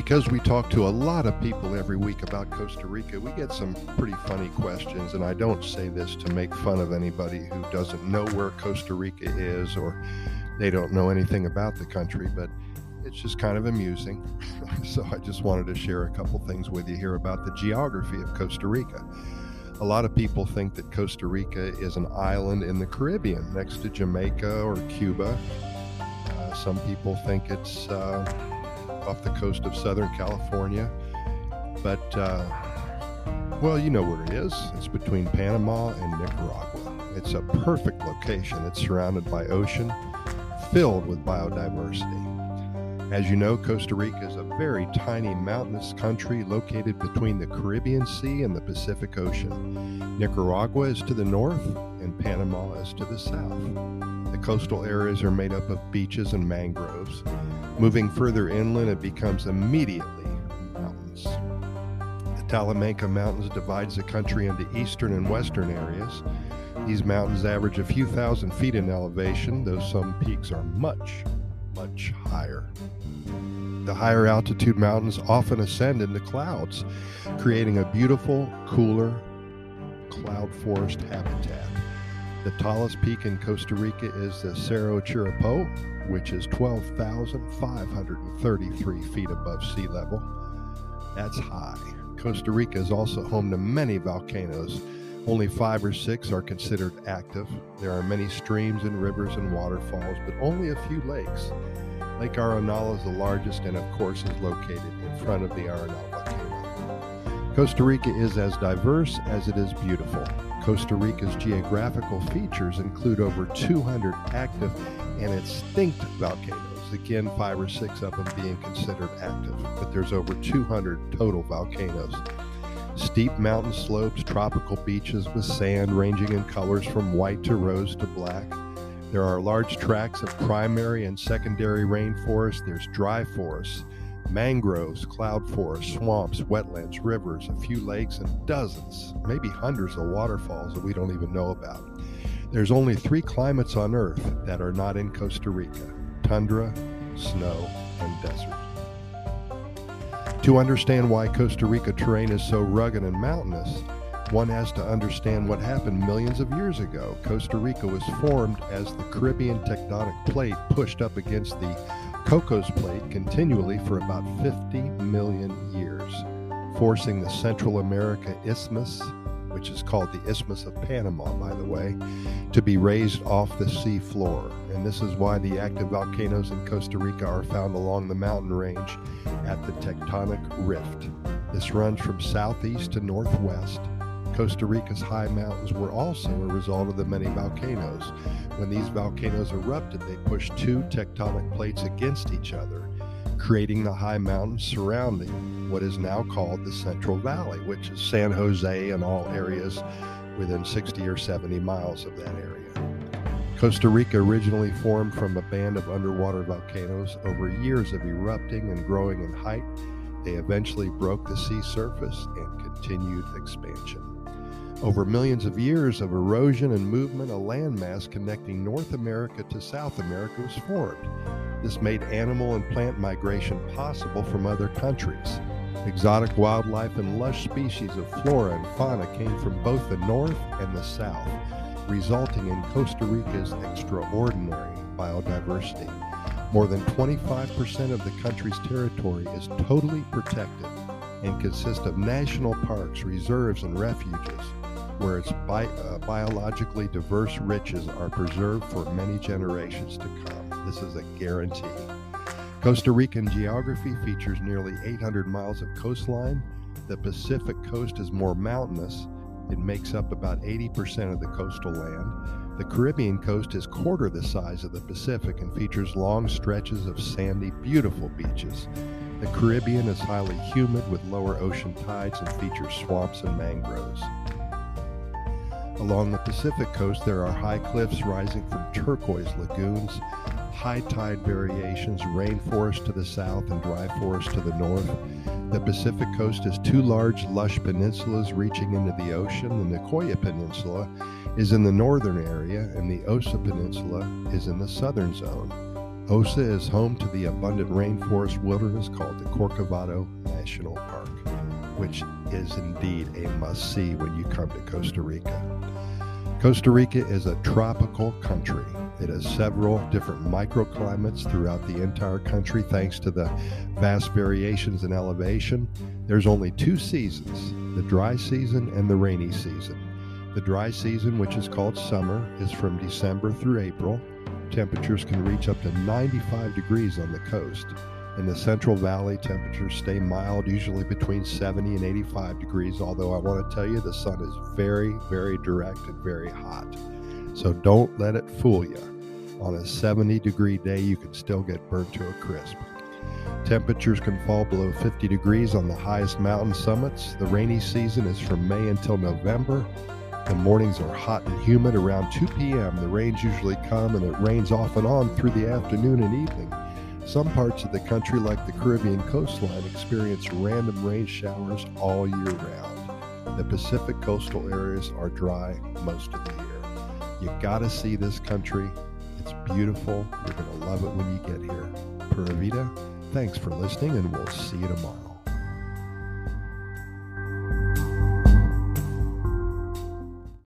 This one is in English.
because we talk to a lot of people every week about Costa Rica, we get some pretty funny questions. And I don't say this to make fun of anybody who doesn't know where Costa Rica is or they don't know anything about the country, but it's just kind of amusing. so I just wanted to share a couple things with you here about the geography of Costa Rica. A lot of people think that Costa Rica is an island in the Caribbean next to Jamaica or Cuba. Uh, some people think it's uh, off the coast of Southern California. But, uh, well, you know where it is. It's between Panama and Nicaragua. It's a perfect location. It's surrounded by ocean, filled with biodiversity. As you know, Costa Rica is a very tiny mountainous country located between the Caribbean Sea and the Pacific Ocean. Nicaragua is to the north, and Panama is to the south. The coastal areas are made up of beaches and mangroves. Moving further inland, it becomes immediately mountains. The Talamanca Mountains divides the country into eastern and western areas. These mountains average a few thousand feet in elevation, though some peaks are much, much higher. The higher altitude mountains often ascend into clouds, creating a beautiful, cooler cloud forest habitat. The tallest peak in Costa Rica is the Cerro Chirripó, which is 12,533 feet above sea level. That's high. Costa Rica is also home to many volcanoes. Only five or six are considered active. There are many streams and rivers and waterfalls, but only a few lakes. Lake Arenal is the largest and, of course, is located in front of the Arenal volcano. Costa Rica is as diverse as it is beautiful. Costa Rica's geographical features include over 200 active and extinct volcanoes. Again, five or six of them being considered active, but there's over 200 total volcanoes. Steep mountain slopes, tropical beaches with sand ranging in colors from white to rose to black there are large tracts of primary and secondary rainforest. There's dry forests, mangroves, cloud forests, swamps, wetlands, rivers, a few lakes, and dozens, maybe hundreds of waterfalls that we don't even know about. There's only three climates on Earth that are not in Costa Rica tundra, snow, and desert. To understand why Costa Rica terrain is so rugged and mountainous, one has to understand what happened millions of years ago. Costa Rica was formed as the Caribbean tectonic plate pushed up against the Cocos plate continually for about 50 million years, forcing the Central America Isthmus, which is called the Isthmus of Panama, by the way, to be raised off the sea floor. And this is why the active volcanoes in Costa Rica are found along the mountain range at the tectonic rift. This runs from southeast to northwest Costa Rica's high mountains were also a result of the many volcanoes. When these volcanoes erupted, they pushed two tectonic plates against each other, creating the high mountains surrounding what is now called the Central Valley, which is San Jose and all areas within 60 or 70 miles of that area. Costa Rica originally formed from a band of underwater volcanoes. Over years of erupting and growing in height, they eventually broke the sea surface and continued expansion. Over millions of years of erosion and movement, a landmass connecting North America to South America was formed. This made animal and plant migration possible from other countries. Exotic wildlife and lush species of flora and fauna came from both the north and the south, resulting in Costa Rica's extraordinary biodiversity. More than 25% of the country's territory is totally protected and consists of national parks, reserves, and refuges where its bi- uh, biologically diverse riches are preserved for many generations to come. This is a guarantee. Costa Rican geography features nearly 800 miles of coastline. The Pacific coast is more mountainous. It makes up about 80% of the coastal land. The Caribbean coast is quarter the size of the Pacific and features long stretches of sandy, beautiful beaches. The Caribbean is highly humid with lower ocean tides and features swamps and mangroves. Along the Pacific coast, there are high cliffs rising from turquoise lagoons, high tide variations, rainforest to the south, and dry forest to the north. The Pacific coast has two large, lush peninsulas reaching into the ocean. The Nicoya Peninsula is in the northern area, and the Osa Peninsula is in the southern zone. Osa is home to the abundant rainforest wilderness called the Corcovado National Park, which is indeed a must see when you come to Costa Rica. Costa Rica is a tropical country. It has several different microclimates throughout the entire country thanks to the vast variations in elevation. There's only two seasons the dry season and the rainy season. The dry season, which is called summer, is from December through April. Temperatures can reach up to 95 degrees on the coast. In the Central Valley, temperatures stay mild, usually between 70 and 85 degrees, although I want to tell you the sun is very, very direct and very hot. So don't let it fool you. On a 70 degree day, you can still get burnt to a crisp. Temperatures can fall below 50 degrees on the highest mountain summits. The rainy season is from May until November. The mornings are hot and humid. Around 2 p.m., the rains usually come and it rains off and on through the afternoon and evening. Some parts of the country, like the Caribbean coastline, experience random rain showers all year round. The Pacific coastal areas are dry most of the year. You've gotta see this country. It's beautiful. You're gonna love it when you get here. Pura Vida, thanks for listening, and we'll see you tomorrow.